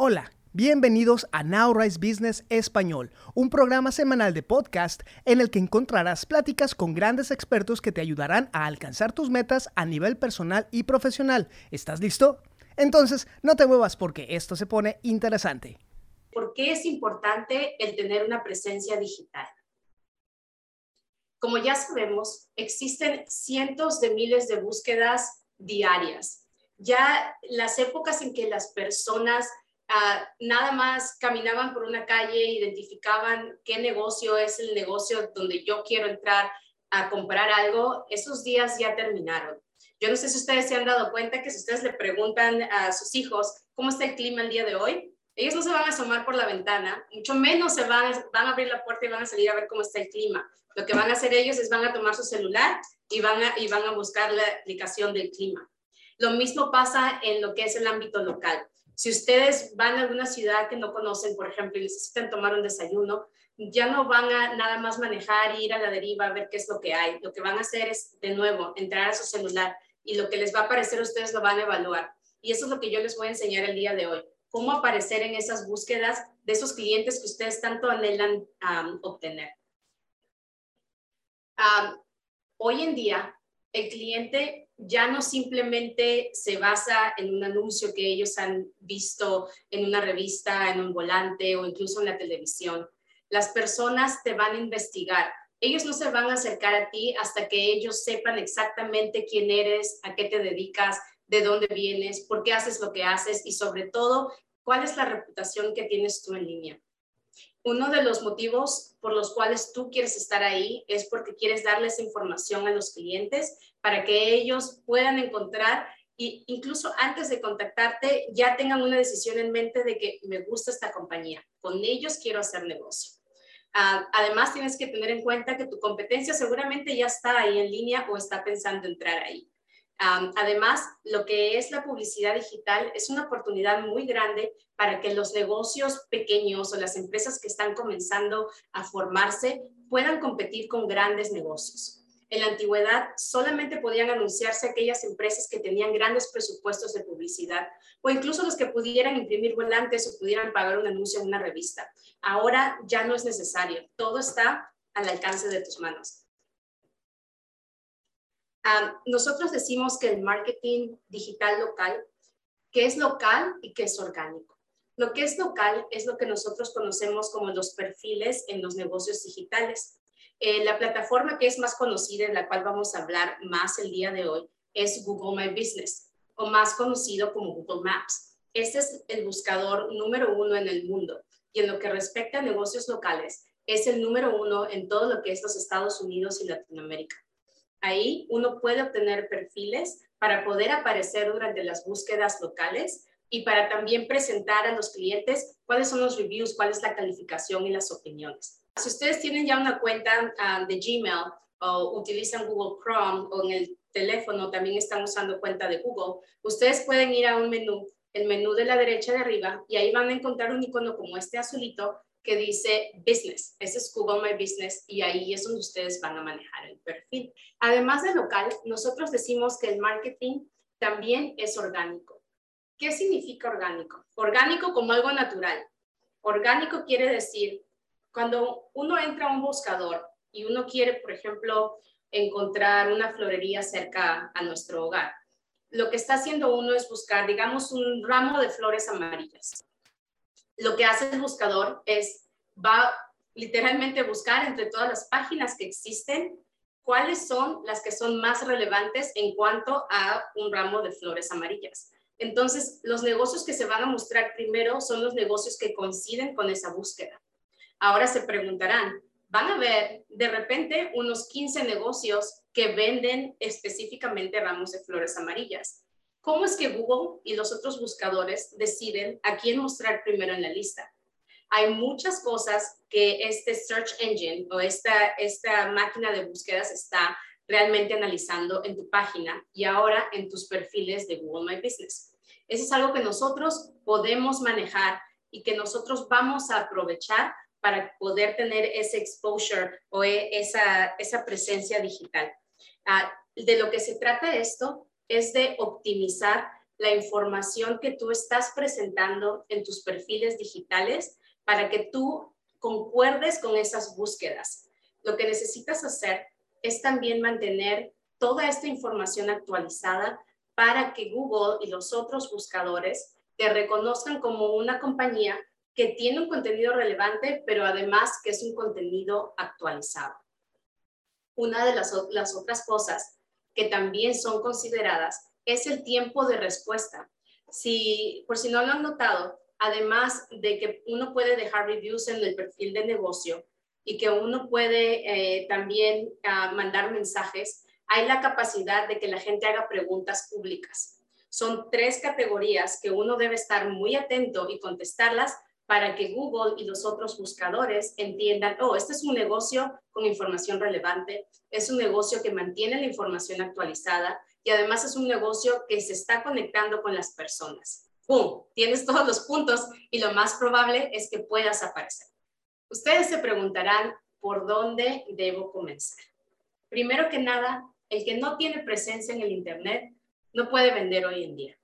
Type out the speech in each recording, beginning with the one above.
Hola, bienvenidos a Now Rise Business Español, un programa semanal de podcast en el que encontrarás pláticas con grandes expertos que te ayudarán a alcanzar tus metas a nivel personal y profesional. ¿Estás listo? Entonces, no te muevas porque esto se pone interesante. ¿Por qué es importante el tener una presencia digital? Como ya sabemos, existen cientos de miles de búsquedas diarias. Ya las épocas en que las personas Ah, nada más caminaban por una calle, identificaban qué negocio es el negocio donde yo quiero entrar a comprar algo, esos días ya terminaron. Yo no sé si ustedes se han dado cuenta que si ustedes le preguntan a sus hijos cómo está el clima el día de hoy, ellos no se van a asomar por la ventana, mucho menos se van, a abrir la puerta y van a salir a ver cómo está el clima. Lo que van a hacer ellos es van a tomar su celular y van y van a buscar la aplicación del clima. Lo mismo pasa en lo que es el ámbito local. Si ustedes van a alguna ciudad que no conocen, por ejemplo, y necesitan tomar un desayuno, ya no van a nada más manejar, ir a la deriva, a ver qué es lo que hay. Lo que van a hacer es, de nuevo, entrar a su celular y lo que les va a aparecer ustedes lo van a evaluar. Y eso es lo que yo les voy a enseñar el día de hoy. Cómo aparecer en esas búsquedas de esos clientes que ustedes tanto anhelan obtener. hoy en día, el cliente ya no simplemente se basa en un anuncio que ellos han visto en una revista, en un volante o incluso en la televisión. Las personas te van a investigar. Ellos no se van a acercar a ti hasta que ellos sepan exactamente quién eres, a qué te dedicas, de dónde vienes, por qué haces lo que haces y sobre todo, cuál es la reputación que tienes tú en línea. Uno de los motivos por los cuales tú quieres estar ahí es porque quieres darles información a los clientes para que ellos puedan encontrar e incluso antes de contactarte ya tengan una decisión en mente de que me gusta esta compañía, con ellos quiero hacer negocio. Ah, además, tienes que tener en cuenta que tu competencia seguramente ya está ahí en línea o está pensando entrar ahí además, lo que es la publicidad digital es una oportunidad muy grande para que los negocios pequeños o las empresas que están comenzando a formarse puedan competir con grandes negocios. En la antigüedad solamente podían anunciarse aquellas empresas que tenían grandes presupuestos de publicidad o incluso los que pudieran imprimir volantes o pudieran pagar un anuncio en una revista. Ahora ya no es necesario, todo está al alcance de tus manos nosotros decimos que el marketing digital local, que es local y que es orgánico. Lo que es local es lo que nosotros conocemos como los perfiles en los negocios digitales. Eh, la plataforma que es más conocida, en la cual vamos a hablar más el día de hoy, es Google My Business, o más conocido como Google Maps. Este es el buscador número uno en el mundo y en lo que respecta a negocios locales, es el número uno en todo lo que es los Estados Unidos y Latinoamérica. Ahí uno puede obtener perfiles para poder aparecer durante las búsquedas locales y para también presentar a los clientes cuáles son los reviews, cuál es la calificación y las opiniones. Si ustedes tienen ya una cuenta ah, de Gmail o utilizan Google Chrome o en el teléfono también están usando cuenta de Google, ustedes pueden ir a un menú, el menú de la derecha de arriba, y ahí van a encontrar un icono como este azulito que dice Business. Ese es Google My Business y ahí es donde ustedes van a manejar el perfil. Además de local, nosotros decimos que el marketing también es orgánico. ¿Qué significa orgánico? Orgánico como algo natural. Orgánico quiere decir cuando uno entra a un buscador y uno quiere, por ejemplo, encontrar una florería cerca a nuestro hogar. Lo que está haciendo uno es buscar, digamos, un ramo de flores amarillas lo que hace el buscador es, va literalmente buscar entre todas las páginas que existen cuáles son las que son más relevantes en cuanto a un ramo de flores amarillas. Entonces, los negocios que se van a mostrar primero son los negocios que coinciden con esa búsqueda. Ahora se preguntarán, van a ver de repente unos 15 negocios que venden específicamente ramos de flores amarillas. ¿Cómo es que Google y los otros buscadores deciden a quién mostrar primero en la lista? Hay muchas cosas que este search engine o esta, esta máquina de búsquedas está realmente analizando en tu página y ahora en tus perfiles de Google My Business. Eso es algo que nosotros podemos manejar y que nosotros vamos a aprovechar para poder tener ese exposure o e, esa, esa presencia digital. Ah, de lo que se trata esto es de optimizar la información que tú estás presentando en tus perfiles digitales para que tú concuerdes con esas búsquedas. Lo que necesitas hacer es también mantener toda esta información actualizada para que Google y los otros buscadores te reconozcan como una compañía que tiene un contenido relevante, pero además que es un contenido actualizado. Una de las, las otras cosas que también son consideradas es el tiempo de respuesta. Si, por si no lo han notado, además de que uno puede dejar reviews en el perfil de negocio y que uno puede eh, también ah, mandar mensajes, hay la capacidad de que la gente haga preguntas públicas. Son tres categorías que uno debe estar muy atento y contestarlas para que Google y los otros buscadores entiendan, oh, este es un negocio con información relevante, es un negocio que mantiene la información actualizada y además es un negocio que se está conectando con las personas. ¡Pum! Tienes todos los puntos y lo más probable es que puedas aparecer. Ustedes se preguntarán, ¿por dónde debo comenzar? Primero que nada, el que no tiene presencia en el Internet no puede vender hoy en día.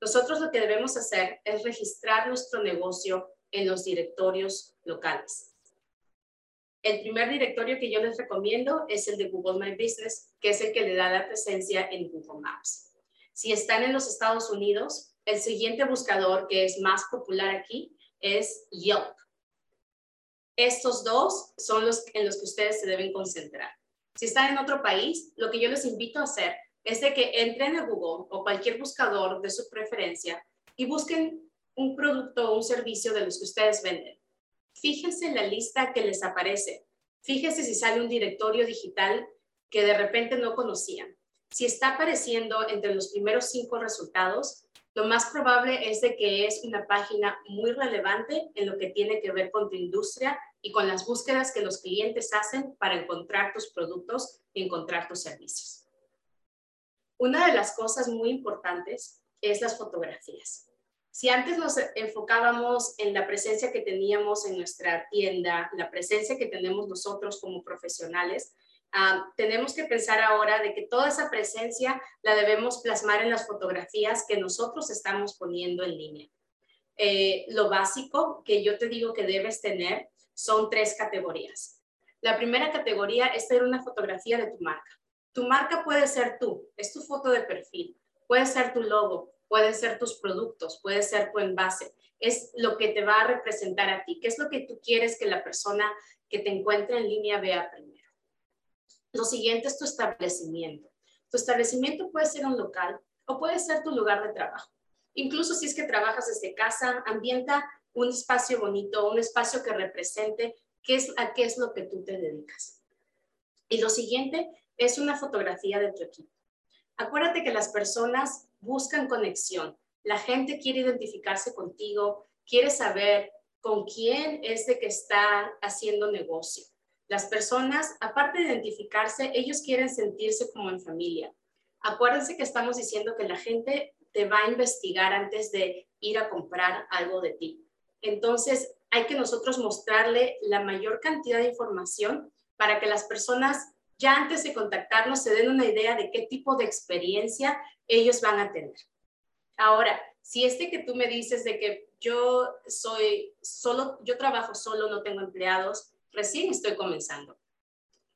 Nosotros lo que debemos hacer es registrar nuestro negocio en los directorios locales. El primer directorio que yo les recomiendo es el de Google My Business, que es el que le da la presencia en Google Maps. Si están en los Estados Unidos, el siguiente buscador que es más popular aquí es Yelp. Estos dos son los en los que ustedes se deben concentrar. Si están en otro país, lo que yo les invito a hacer es de que entren a Google o cualquier buscador de su preferencia y busquen un producto o un servicio de los que ustedes venden. Fíjense en la lista que les aparece. Fíjense si sale un directorio digital que de repente no conocían. Si está apareciendo entre los primeros cinco resultados, lo más probable es de que es una página muy relevante en lo que tiene que ver con tu industria y con las búsquedas que los clientes hacen para encontrar tus productos y encontrar tus servicios. Una de las cosas muy importantes es las fotografías. Si antes nos enfocábamos en la presencia que teníamos en nuestra tienda, la presencia que tenemos nosotros como profesionales, tenemos que pensar ahora de que toda esa presencia la debemos plasmar en las fotografías que nosotros estamos poniendo en línea. Eh, lo básico que yo te digo que debes tener son tres categorías. La primera categoría es tener una fotografía de tu marca. Tu marca puede ser tú, es tu foto de perfil, puede ser tu logo, pueden ser tus productos, puede ser tu envase. Es lo que te va a representar a ti. ¿Qué es lo que tú quieres que la persona que te encuentre en línea vea primero? Lo siguiente es tu establecimiento. Tu establecimiento puede ser un local o puede ser tu lugar de trabajo. Incluso si es que trabajas desde casa, ambienta un espacio bonito, un espacio que represente qué es, a qué es lo que tú te dedicas. Y lo siguiente es una fotografía de tu equipo. Acuérdate que las personas buscan conexión. La gente quiere identificarse contigo, quiere saber con quién es de que está haciendo negocio. Las personas, aparte de identificarse, ellos quieren sentirse como en familia. Acuérdense que estamos diciendo que la gente te va a investigar antes de ir a comprar algo de ti. Entonces, hay que nosotros mostrarle la mayor cantidad de información para que las personas ya antes de contactarnos se den una idea de qué tipo de experiencia ellos van a tener. Ahora, si este que tú me dices de que yo soy solo, yo trabajo solo, no tengo empleados, recién estoy comenzando.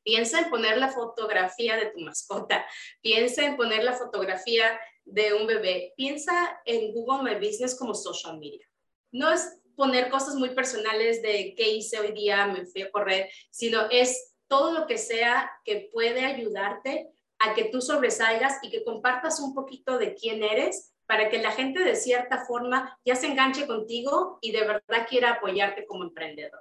Piensa en poner la fotografía de tu mascota, piensa en poner la fotografía de un bebé, piensa en Google My Business como social media. No es poner cosas muy personales de qué hice hoy día, me fui a correr, sino es todo lo que sea que puede ayudarte a que tú sobresalgas y que compartas un poquito de quién eres para que la gente de cierta forma ya se enganche contigo y de verdad quiera apoyarte como emprendedor.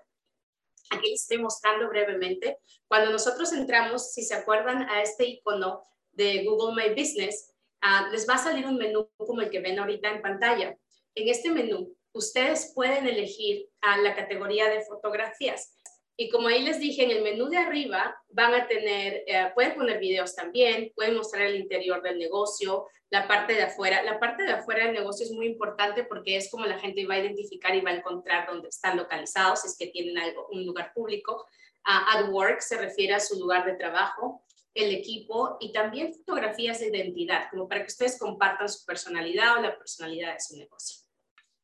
Aquí les estoy mostrando brevemente. Cuando nosotros entramos, si se acuerdan a este icono de Google My Business, ah, les va a salir un menú como el que ven ahorita en pantalla. En este menú, ustedes pueden elegir a la categoría de fotografías. Y como ahí les dije, en el menú de arriba van a tener, eh, pueden poner videos también, pueden mostrar el interior del negocio, la parte de afuera. La parte de afuera del negocio es muy importante porque es como la gente va a identificar y va a encontrar dónde están localizados, si es que tienen algo, un lugar público. Uh, at work se refiere a su lugar de trabajo. el equipo y también fotografías de identidad, como para que ustedes compartan su personalidad o la personalidad de su negocio.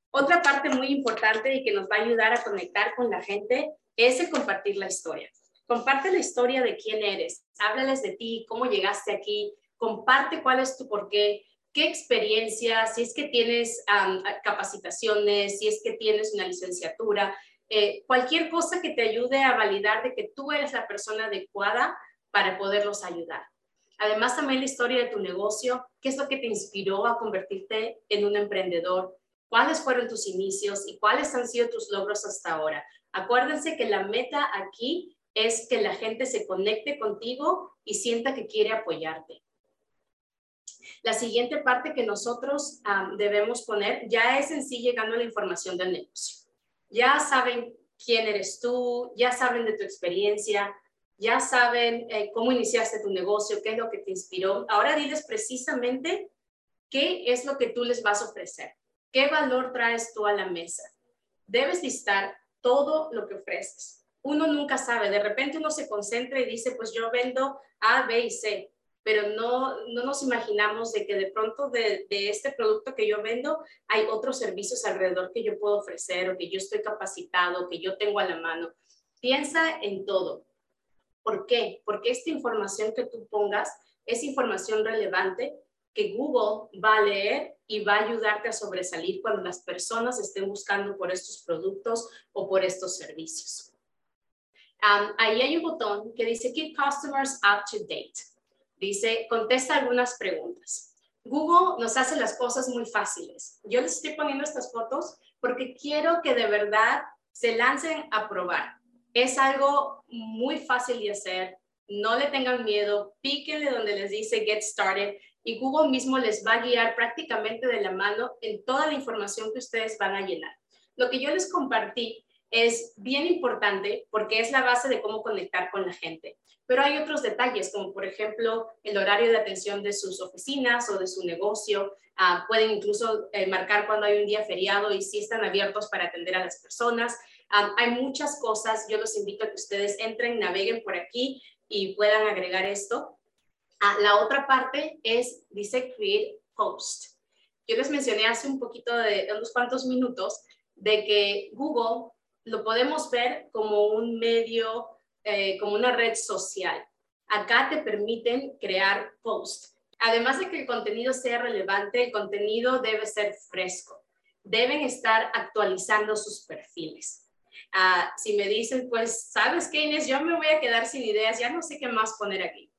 Otra parte muy importante y que nos va a ayudar a conectar con la gente es el compartir la historia. Comparte la historia de quién eres, háblales de ti, cómo llegaste aquí, comparte cuál es tu porqué, qué experiencia, si es que tienes capacitaciones, si es que tienes una licenciatura, eh, cualquier cosa que te ayude a validar de que tú eres la persona adecuada para poderlos ayudar. Además, también la historia de tu negocio, qué es lo que te inspiró a convertirte en un emprendedor, cuáles fueron tus inicios y cuáles han sido tus logros hasta ahora. Acuérdense que la meta aquí es que la gente se conecte contigo y sienta que quiere apoyarte. La siguiente parte que nosotros debemos poner ya es en sí llegando a la información del negocio. Ya saben quién eres tú, ya saben de tu experiencia, ya saben eh, cómo iniciaste tu negocio, qué es lo que te inspiró. Ahora diles precisamente qué es lo que tú les vas a ofrecer, qué valor traes tú a la mesa. Debes listar todo lo que ofreces. Uno nunca sabe, de repente uno se concentra y dice, pues yo vendo A, B y C, pero no, no nos imaginamos de que de pronto de, de, este producto que yo vendo hay otros servicios alrededor que yo puedo ofrecer o que yo estoy capacitado, que yo tengo a la mano. Piensa en todo. ¿Por qué? Porque esta información que tú pongas es información relevante que Google va a leer y va a ayudarte a sobresalir cuando las personas estén buscando por estos productos o por estos servicios. ahí hay un botón que dice Keep Customers Up to Date. Dice, contesta algunas preguntas. Google nos hace las cosas muy fáciles. Yo les estoy poniendo estas fotos porque quiero que de verdad se lancen a probar. Es algo muy fácil de hacer. No le tengan miedo. Píquenle donde les dice Get Started y Google mismo les va a guiar prácticamente de la mano en toda la información que ustedes van a llenar. Lo que yo les compartí es bien importante porque es la base de cómo conectar con la gente. Pero hay otros detalles, como por ejemplo el horario de atención de sus oficinas o de su negocio. Ah, pueden incluso eh, marcar cuando hay un día feriado y si están abiertos para atender a las personas. Ah, hay muchas cosas. Yo los invito a que ustedes entren, naveguen por aquí y puedan agregar esto. Ah, la otra parte es, dice Create Post. Yo les mencioné hace un poquito de, unos cuantos minutos de que Google lo podemos ver como un medio, eh, como una red social. Acá te permiten crear post. Además de que el contenido sea relevante, el contenido debe ser fresco. Deben estar actualizando sus perfiles. Ah, si me dicen, pues, ¿sabes qué, Inés? Yo me voy a quedar sin ideas, ya no sé qué más poner aquí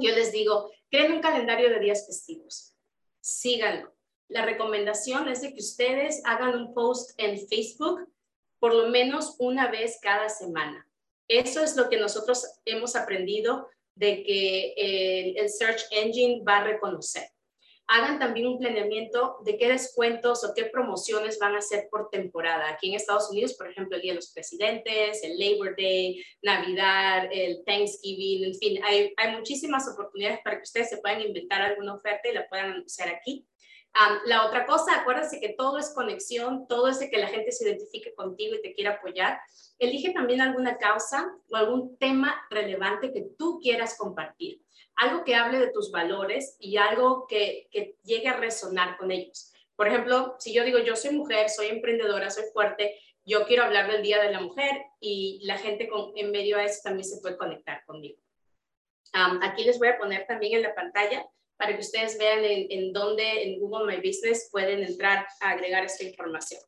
yo les digo, creen un calendario de días festivos, síganlo. La recomendación es de que ustedes hagan un post en Facebook por lo menos una vez cada semana. Eso es lo que nosotros hemos aprendido de que el, el Search Engine va a reconocer hagan también un planeamiento de qué descuentos o qué promociones van a hacer por temporada. Aquí en Estados Unidos, por ejemplo, el Día de los Presidentes, el Labor Day, Navidad, el Thanksgiving, en fin, hay, muchísimas oportunidades para que ustedes se puedan inventar alguna oferta y la puedan anunciar aquí. la otra cosa, acuérdense que todo es conexión, todo es de que la gente se identifique contigo y te quiera apoyar. Elige también alguna causa o algún tema relevante que tú quieras compartir algo que hable de tus valores y algo que, que llegue a resonar con ellos. Por ejemplo, si yo digo, yo soy mujer, soy emprendedora, soy fuerte, yo quiero hablar del Día de la Mujer y la gente en medio a eso también se puede conectar conmigo. aquí les voy a poner también en la pantalla para que ustedes vean en dónde en Google My Business pueden entrar a agregar esta información.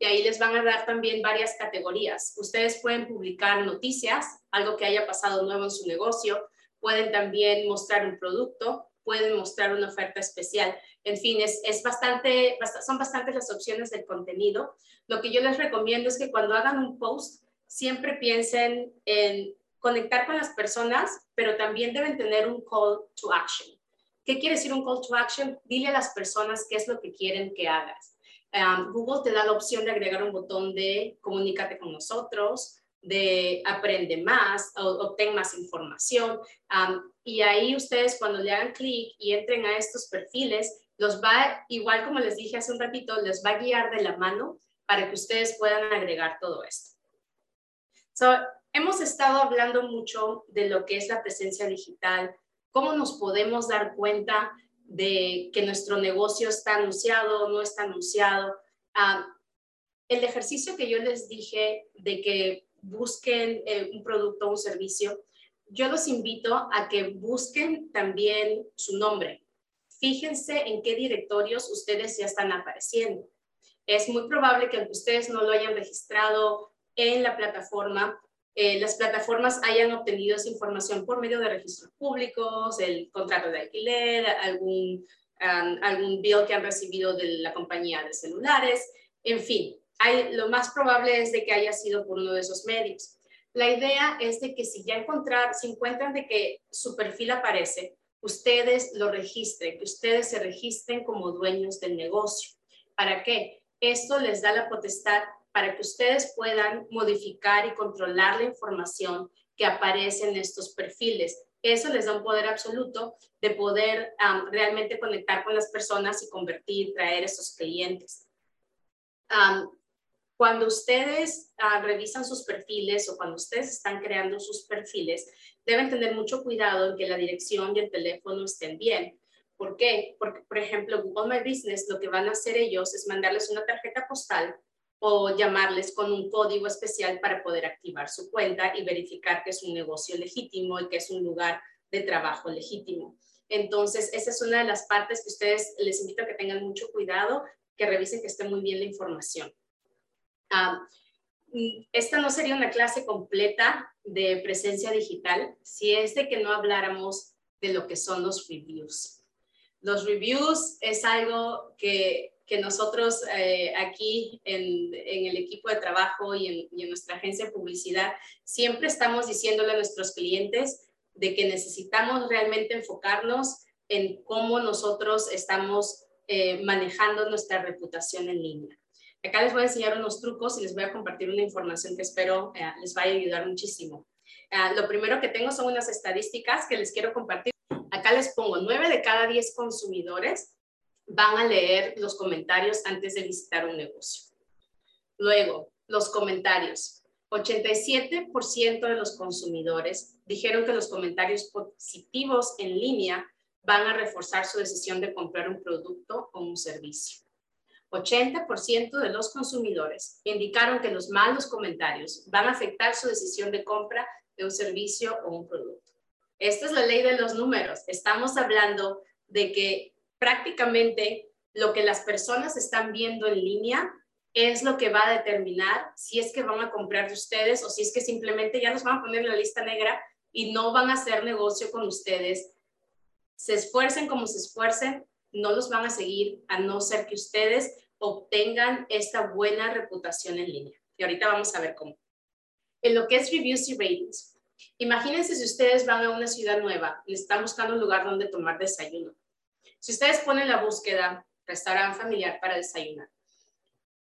Y ahí les van a dar también varias categorías. Ustedes pueden publicar noticias, algo que haya pasado nuevo en su negocio, pueden también mostrar un producto, pueden mostrar una oferta especial. En fin, es, es bastante, son bastantes las opciones del contenido. Lo que yo les recomiendo es que cuando hagan un post, siempre piensen en conectar con las personas, pero también deben tener un call to action. ¿Qué quiere decir un call to action? Dile a las personas qué es lo que quieren que hagas. Um, Google te da la opción de agregar un botón de comunícate con nosotros, de aprende más, obtén más información. y ahí ustedes cuando le hagan clic y entren a estos perfiles, los va, igual como les dije hace un ratito, les va a guiar de la mano para que ustedes puedan agregar todo esto. hemos estado hablando mucho de lo que es la presencia digital, cómo nos podemos dar cuenta de que nuestro negocio está anunciado o no está anunciado. El ejercicio que yo les dije de que busquen eh, un producto o un servicio, yo los invito a que busquen también su nombre. Fíjense en qué directorios ustedes ya están apareciendo. Es muy probable que aunque ustedes no lo hayan registrado en la plataforma, eh, las plataformas hayan obtenido esa información por medio de registros públicos, el contrato de alquiler, algún, algún bill que han recibido de la compañía de celulares, en fin, hay, lo más probable es de que haya sido por uno de esos medios. La idea es de que si ya encontrar, si encuentran de que su perfil aparece, ustedes lo registren, que ustedes se registren como dueños del negocio. ¿Para qué? Esto les da la potestad para que ustedes puedan modificar y controlar la información que aparece en estos perfiles. Eso les da un poder absoluto de poder realmente conectar con las personas y convertir, traer esos clientes. Cuando ustedes ah, revisan sus perfiles o cuando ustedes están creando sus perfiles, deben tener mucho cuidado en que la dirección y el teléfono estén bien. ¿Por qué? Porque, por ejemplo, Google My Business, lo que van a hacer ellos es mandarles una tarjeta postal o llamarles con un código especial para poder activar su cuenta y verificar que es un negocio legítimo y que es un lugar de trabajo legítimo. Entonces, esa es una de las partes que ustedes les invito a que tengan mucho cuidado, que revisen que esté muy bien la información. Ah, mm, esta no sería una clase completa de presencia digital si es de que no habláramos de lo que son los reviews. Los reviews es algo que que nosotros eh, aquí en, el equipo de trabajo y en, nuestra agencia de publicidad siempre estamos diciéndole a nuestros clientes de que necesitamos realmente enfocarnos en cómo nosotros estamos eh, manejando nuestra reputación en línea. Acá les voy a enseñar unos trucos y les voy a compartir una información que espero eh, les vaya a ayudar muchísimo. Ah, lo primero que tengo son unas estadísticas que les quiero compartir. Acá les pongo 9 de cada 10 consumidores van a leer los comentarios antes de visitar un negocio. Luego, los comentarios. 87% de los consumidores dijeron que los comentarios positivos en línea van a reforzar su decisión de comprar un producto o un servicio. 80% de los consumidores indicaron que los malos comentarios van a afectar su decisión de compra de un servicio o un producto. Esta es la ley de los números. Estamos hablando de que prácticamente lo que las personas están viendo en línea es lo que va a determinar si es que van a comprar de ustedes o si es que simplemente ya los van a poner en la lista negra y no van a hacer negocio con ustedes. Se esfuercen como se esfuercen, no los van a seguir a no ser que ustedes obtengan esta buena reputación en línea. Y ahorita vamos a ver cómo. En lo que es reviews y ratings, imagínense si ustedes van a una ciudad nueva y están buscando un lugar donde tomar desayuno. Si ustedes ponen la búsqueda restaurante familiar para desayunar,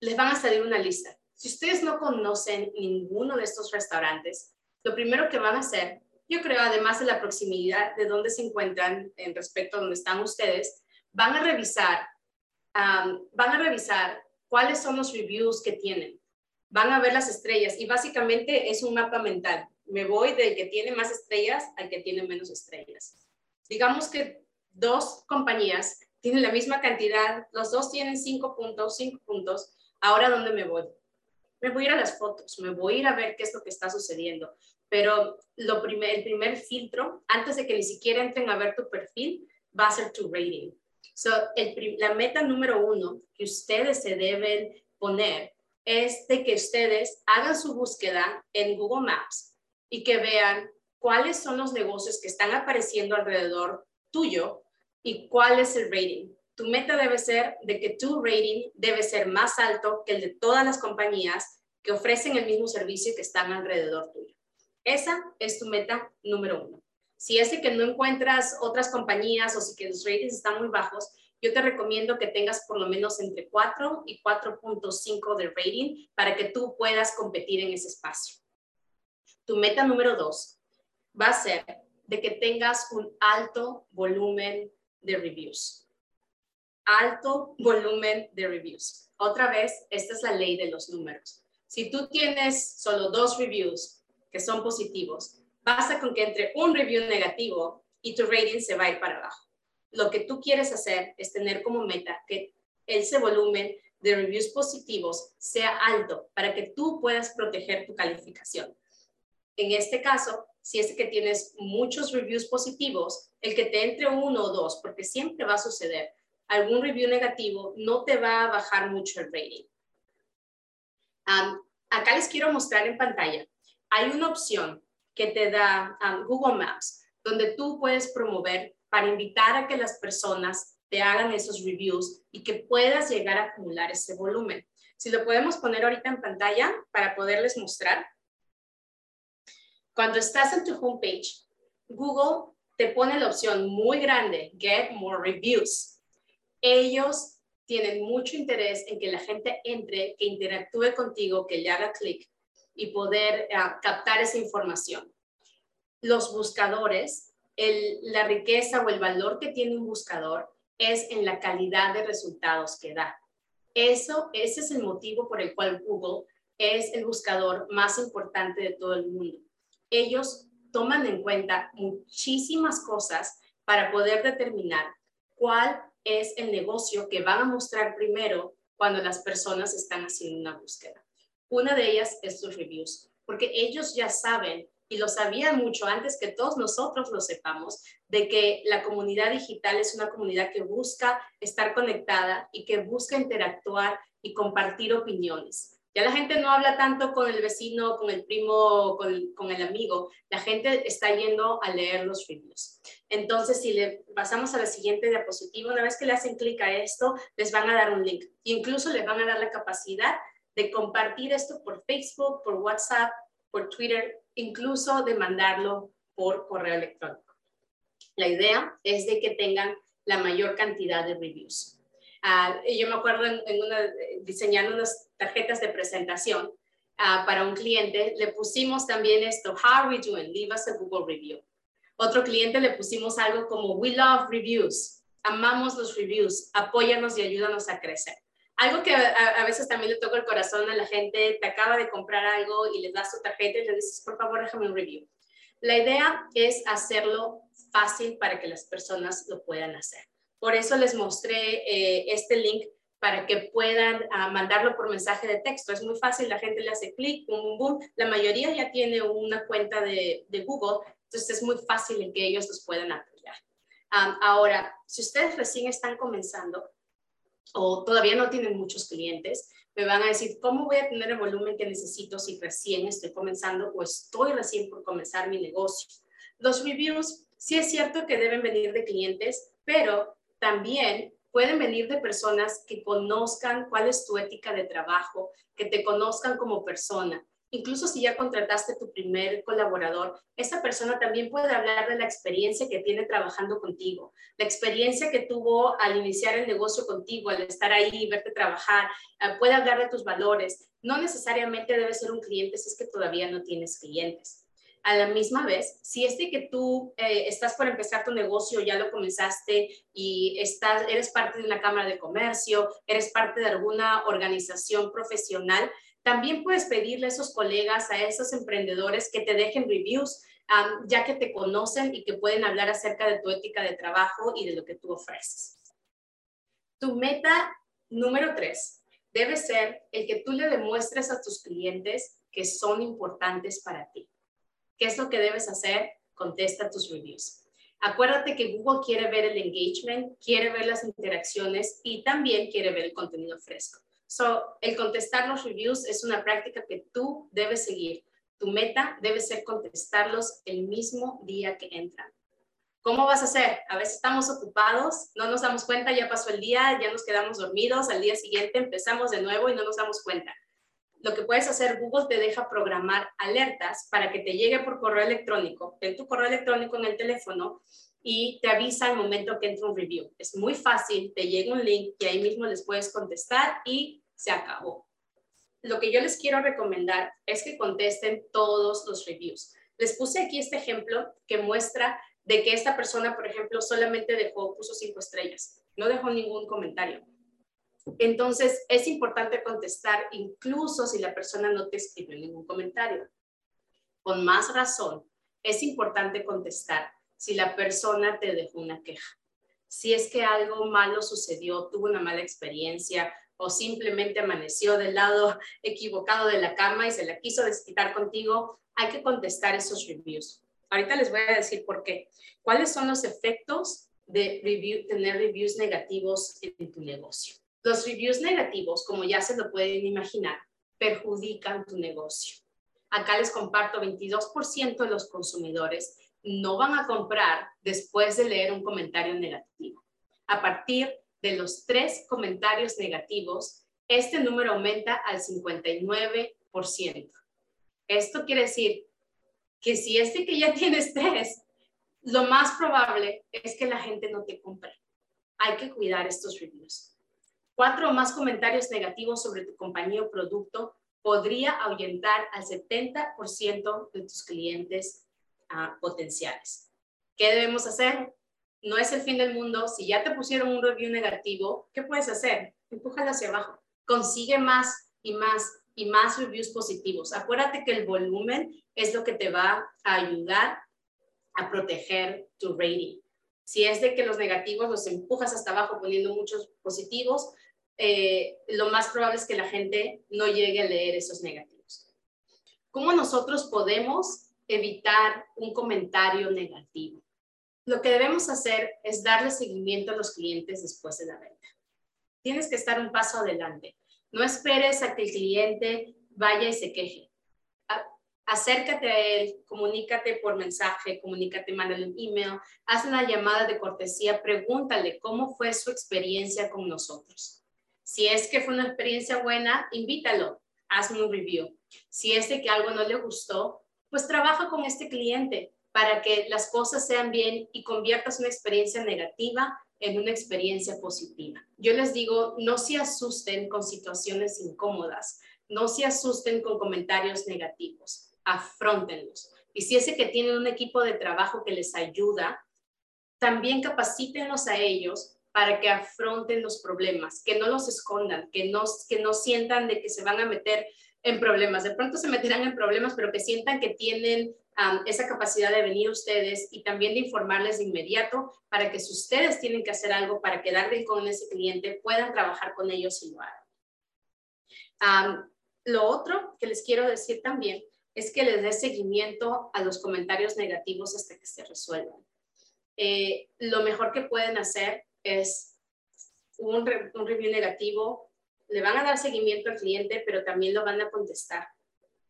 les van a salir una lista. Si ustedes no conocen ninguno de estos restaurantes, lo primero que van a hacer, yo creo, además de la proximidad de dónde se encuentran en respecto a dónde están ustedes, van a revisar, van a revisar cuáles son los reviews que tienen. Van a ver las estrellas y básicamente es un mapa mental. Me voy del que tiene más estrellas al que tiene menos estrellas. Digamos que dos compañías tienen la misma cantidad, los dos tienen cinco puntos, cinco puntos, ahora ¿dónde me voy? Me voy a ir a las fotos, me voy a ir a ver qué es lo que está sucediendo. Pero el primer filtro, antes de que ni siquiera entren a ver tu perfil, va a ser tu rating. So, la meta número uno que ustedes se deben poner es de que ustedes hagan su búsqueda en Google Maps y que vean cuáles son los negocios que están apareciendo alrededor tuyo y cuál es el rating. Tu meta debe ser de que tu rating debe ser más alto que el de todas las compañías que ofrecen el mismo servicio que están alrededor tuyo. Esa es tu meta número uno. Si es que no encuentras otras compañías o si que los ratings están muy bajos, yo te recomiendo que tengas por lo menos entre 4 y 4.5 de rating para que tú puedas competir en ese espacio. Tu meta número dos va a ser de que tengas un alto volumen de reviews. Alto volumen de reviews. Otra vez, esta es la ley de los números. Si tú tienes solo dos reviews que son positivos, basta con que entre un review negativo y tu rating se va a ir para abajo. Lo que tú quieres hacer es tener como meta que ese volumen de reviews positivos sea alto para que tú puedas proteger tu calificación. En este caso, si es que tienes muchos reviews positivos, el que te entre uno o dos, porque siempre va a suceder, algún review negativo no te va a bajar mucho el rating. acá les quiero mostrar en pantalla. Hay una opción que te da Google Maps, donde tú puedes promover para invitar a que las personas te hagan esos reviews y que puedas llegar a acumular ese volumen. Si lo podemos poner ahorita en pantalla para poderles mostrar. Cuando estás en tu homepage, Google te pone la opción muy grande, Get More Reviews. Ellos tienen mucho interés en que la gente entre, que interactúe contigo, que le haga clic y poder eh, captar esa información. Los buscadores, la riqueza o el valor que tiene un buscador es en la calidad de resultados que da. Eso, ese es el motivo por el cual Google es el buscador más importante de todo el mundo. Ellos toman en cuenta muchísimas cosas para poder determinar cuál es el negocio que van a mostrar primero cuando las personas están haciendo una búsqueda. Una de ellas es sus reviews, porque ellos ya saben y lo sabían mucho antes que todos nosotros lo sepamos, de que la comunidad digital es una comunidad que busca estar conectada y que busca interactuar y compartir opiniones. Ya la gente no habla tanto con el vecino, con el primo, con, el amigo. La gente está yendo a leer los reviews. Entonces, si le pasamos a la siguiente diapositiva, una vez que le hacen clic a esto, les van a dar un link. incluso les van a dar la capacidad de compartir esto por Facebook, por WhatsApp, por Twitter, incluso de mandarlo por correo electrónico. La idea es de que tengan la mayor cantidad de reviews. Uh, yo me acuerdo en, una, diseñando unas tarjetas de presentación uh, para un cliente, le pusimos también esto, how are we doing? Leave us a Google review. Otro cliente le pusimos algo como, we love reviews, amamos los reviews, apóyanos y ayúdanos a crecer. Algo que a, veces también le toca el corazón a la gente, te acaba de comprar algo y les das tu tarjeta y le dices, por favor, déjame un review. La idea es hacerlo fácil para que las personas lo puedan hacer. Por eso les mostré eh, este link para que puedan ah, mandarlo por mensaje de texto. Es muy fácil, la gente le hace clic, boom, boom, boom. La mayoría ya tiene una cuenta de, de Google, entonces es muy fácil en que ellos los puedan apoyar. ahora, si ustedes recién están comenzando, o todavía no tienen muchos clientes, me van a decir, ¿cómo voy a tener el volumen que necesito si recién estoy comenzando o estoy recién por comenzar mi negocio? Los reviews, sí es cierto que deben venir de clientes, pero también pueden venir de personas que conozcan cuál es tu ética de trabajo, que te conozcan como persona, Incluso si ya contrataste tu primer colaborador, esa persona también puede hablar de la experiencia que tiene trabajando contigo, la experiencia que tuvo al iniciar el negocio contigo, al estar ahí, verte trabajar, ah, puede hablar de tus valores. No necesariamente debe ser un cliente si es que todavía no tienes clientes. A la misma vez, si es que tú eh, estás por empezar tu negocio, ya lo comenzaste y estás, eres parte de una cámara de comercio, eres parte de alguna organización profesional, también puedes pedirle a esos colegas, a esos emprendedores que te dejen reviews, ya que te conocen y que pueden hablar acerca de tu ética de trabajo y de lo que tú ofreces. Tu meta número tres debe ser el que tú le demuestres a tus clientes que son importantes para ti. ¿Qué es lo que debes hacer? Contesta tus reviews. Acuérdate que Google quiere ver el engagement, quiere ver las interacciones y también quiere ver el contenido fresco. So, el contestar los reviews es una práctica que tú debes seguir. Tu meta debe ser contestarlos el mismo día que entran. ¿Cómo vas a hacer? A veces estamos ocupados, no nos damos cuenta, ya pasó el día, ya nos quedamos dormidos, al día siguiente empezamos de nuevo y no nos damos cuenta. Lo que puedes hacer, Google te deja programar alertas para que te llegue por correo electrónico, en tu correo electrónico en el teléfono y te avisa al momento que entra un review. Es muy fácil, te llega un link y ahí mismo les puedes contestar y se acabó. Lo que yo les quiero recomendar es que contesten todos los reviews. Les puse aquí este ejemplo que muestra de que esta persona, por ejemplo, solamente dejó, puso cinco estrellas, no dejó ningún comentario. Entonces, es importante contestar incluso si la persona no te escribió ningún comentario. con más razón, es importante contestar si la persona te dejó una queja. Si es que algo malo sucedió, tuvo una mala experiencia o simplemente amaneció del lado equivocado de la cama y se la quiso desquitar contigo, hay que contestar esos reviews. Ahorita les voy a decir por qué. ¿Cuáles son los efectos de tener reviews negativos en tu negocio? Los reviews negativos, como ya se lo pueden imaginar, perjudican tu negocio. Acá les comparto, 22% de los consumidores no van a comprar después de leer un comentario negativo. A partir de los tres comentarios negativos, este número aumenta al 59%. Esto quiere decir que si este que ya tienes tres, lo más probable es que la gente no te compre. Hay que cuidar estos reviews. Cuatro o más comentarios negativos sobre tu compañía o producto podría ahuyentar al 70% de tus clientes potenciales. ¿Qué debemos hacer? no es el fin del mundo. Si ya te pusieron un review negativo, ¿qué puedes hacer? Empújala hacia abajo. Consigue más y más y más reviews positivos. Acuérdate que el volumen es lo que te va a ayudar a proteger tu rating. Si es de que los negativos los empujas hasta abajo poniendo muchos positivos, eh, lo más probable es que la gente no llegue a leer esos negativos. ¿Cómo nosotros podemos evitar un comentario negativo? Lo que debemos hacer es darle seguimiento a los clientes después de la venta. Tienes que estar un paso adelante. No esperes a que el cliente vaya y se queje. Acércate a él, comunícate por mensaje, comunícate, mándale un email, haz una llamada de cortesía, pregúntale cómo fue su experiencia con nosotros. Si es que fue una experiencia buena, invítalo, haz un review. Si es de que algo no le gustó, pues trabaja con este cliente, para que las cosas sean bien y conviertas una experiencia negativa en una experiencia positiva. Yo les digo, no se asusten con situaciones incómodas, no se asusten con comentarios negativos, afrontenlos. Y si ese que tienen un equipo de trabajo que les ayuda, también capacítenlos a ellos para que afronten los problemas, que no los escondan, que no, que no sientan de que se van a meter en problemas. De pronto se meterán en problemas, pero que sientan que tienen esa capacidad de venir ustedes y también de informarles de inmediato para que si ustedes tienen que hacer algo para quedar bien con ese cliente, puedan trabajar con ellos y lo hagan. lo otro que les quiero decir también es que les dé seguimiento a los comentarios negativos hasta que se resuelvan. Eh, lo mejor que pueden hacer es un, un review negativo, le van a dar seguimiento al cliente, pero también lo van a contestar.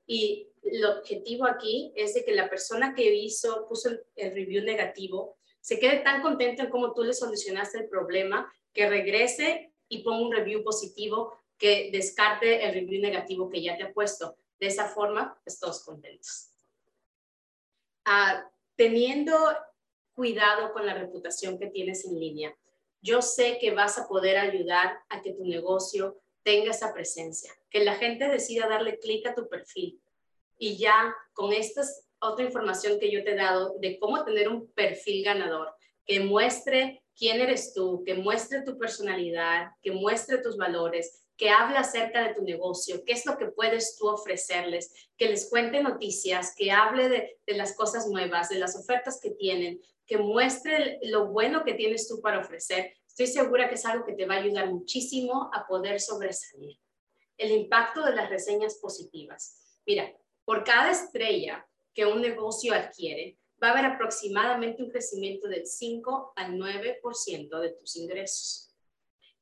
Y el objetivo aquí es de que la persona que hizo, puso el, review negativo, se quede tan contenta en cómo tú le solucionaste el problema, que regrese y ponga un review positivo, que descarte el review negativo que ya te ha puesto. De esa forma, pues todos contentos. Ah, teniendo cuidado con la reputación que tienes en línea, yo sé que vas a poder ayudar a que tu negocio tenga esa presencia, que la gente decida darle clic a tu perfil, y ya con esta otra información que yo te he dado de cómo tener un perfil ganador, que muestre quién eres tú, que muestre tu personalidad, que muestre tus valores, que hable acerca de tu negocio, qué es lo que puedes tú ofrecerles, que les cuente noticias, que hable de, de las cosas nuevas, de las ofertas que tienen, que muestre lo bueno que tienes tú para ofrecer. Estoy segura que es algo que te va a ayudar muchísimo a poder sobresalir. El impacto de las reseñas positivas. Mira, por cada estrella que un negocio adquiere, va a haber aproximadamente un crecimiento del 5 al 9% de tus ingresos.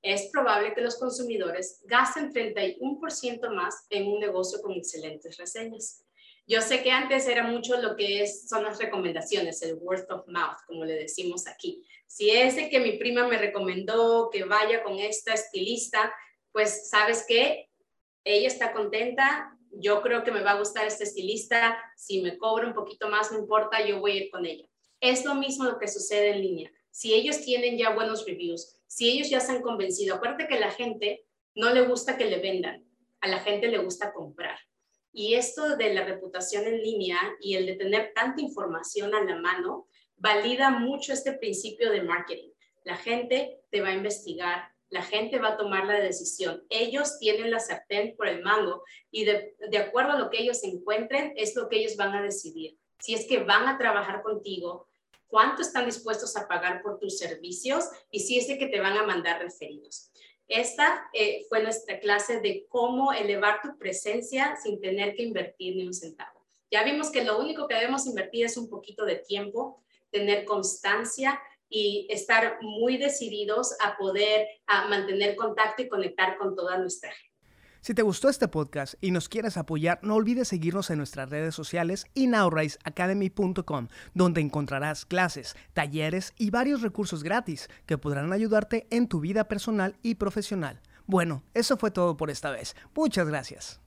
Es probable que los consumidores gasten 31% más en un negocio con excelentes reseñas. Yo sé que antes era mucho lo que es, son las recomendaciones, el word of mouth, como le decimos aquí. Si es de que mi prima me recomendó que vaya con esta estilista, pues sabes que ella está contenta, yo creo que me va a gustar este estilista, si me cobra un poquito más, no importa, yo voy a ir con ella. Es lo mismo lo que sucede en línea. Si ellos tienen ya buenos reviews, si ellos ya se han convencido, acuérdate que la gente no le gusta que le vendan, a la gente le gusta comprar. Y esto de la reputación en línea y el de tener tanta información a la mano valida mucho este principio de marketing. La gente te va a investigar, la gente va a tomar la decisión. Ellos tienen la sartén por el mango y de, de acuerdo a lo que ellos encuentren, es lo que ellos van a decidir. Si es que van a trabajar contigo, cuánto están dispuestos a pagar por tus servicios y si es que te van a mandar referidos. Esta eh, fue nuestra clase de cómo elevar tu presencia sin tener que invertir ni un centavo. Ya vimos que lo único que debemos invertir es un poquito de tiempo, tener constancia y estar muy decididos a poder mantener contacto y conectar con toda nuestra gente. Si te gustó este podcast y nos quieres apoyar, no olvides seguirnos en nuestras redes sociales y nowriseacademy.com, donde encontrarás clases, talleres y varios recursos gratis que podrán ayudarte en tu vida personal y profesional. Bueno, eso fue todo por esta vez. Muchas gracias.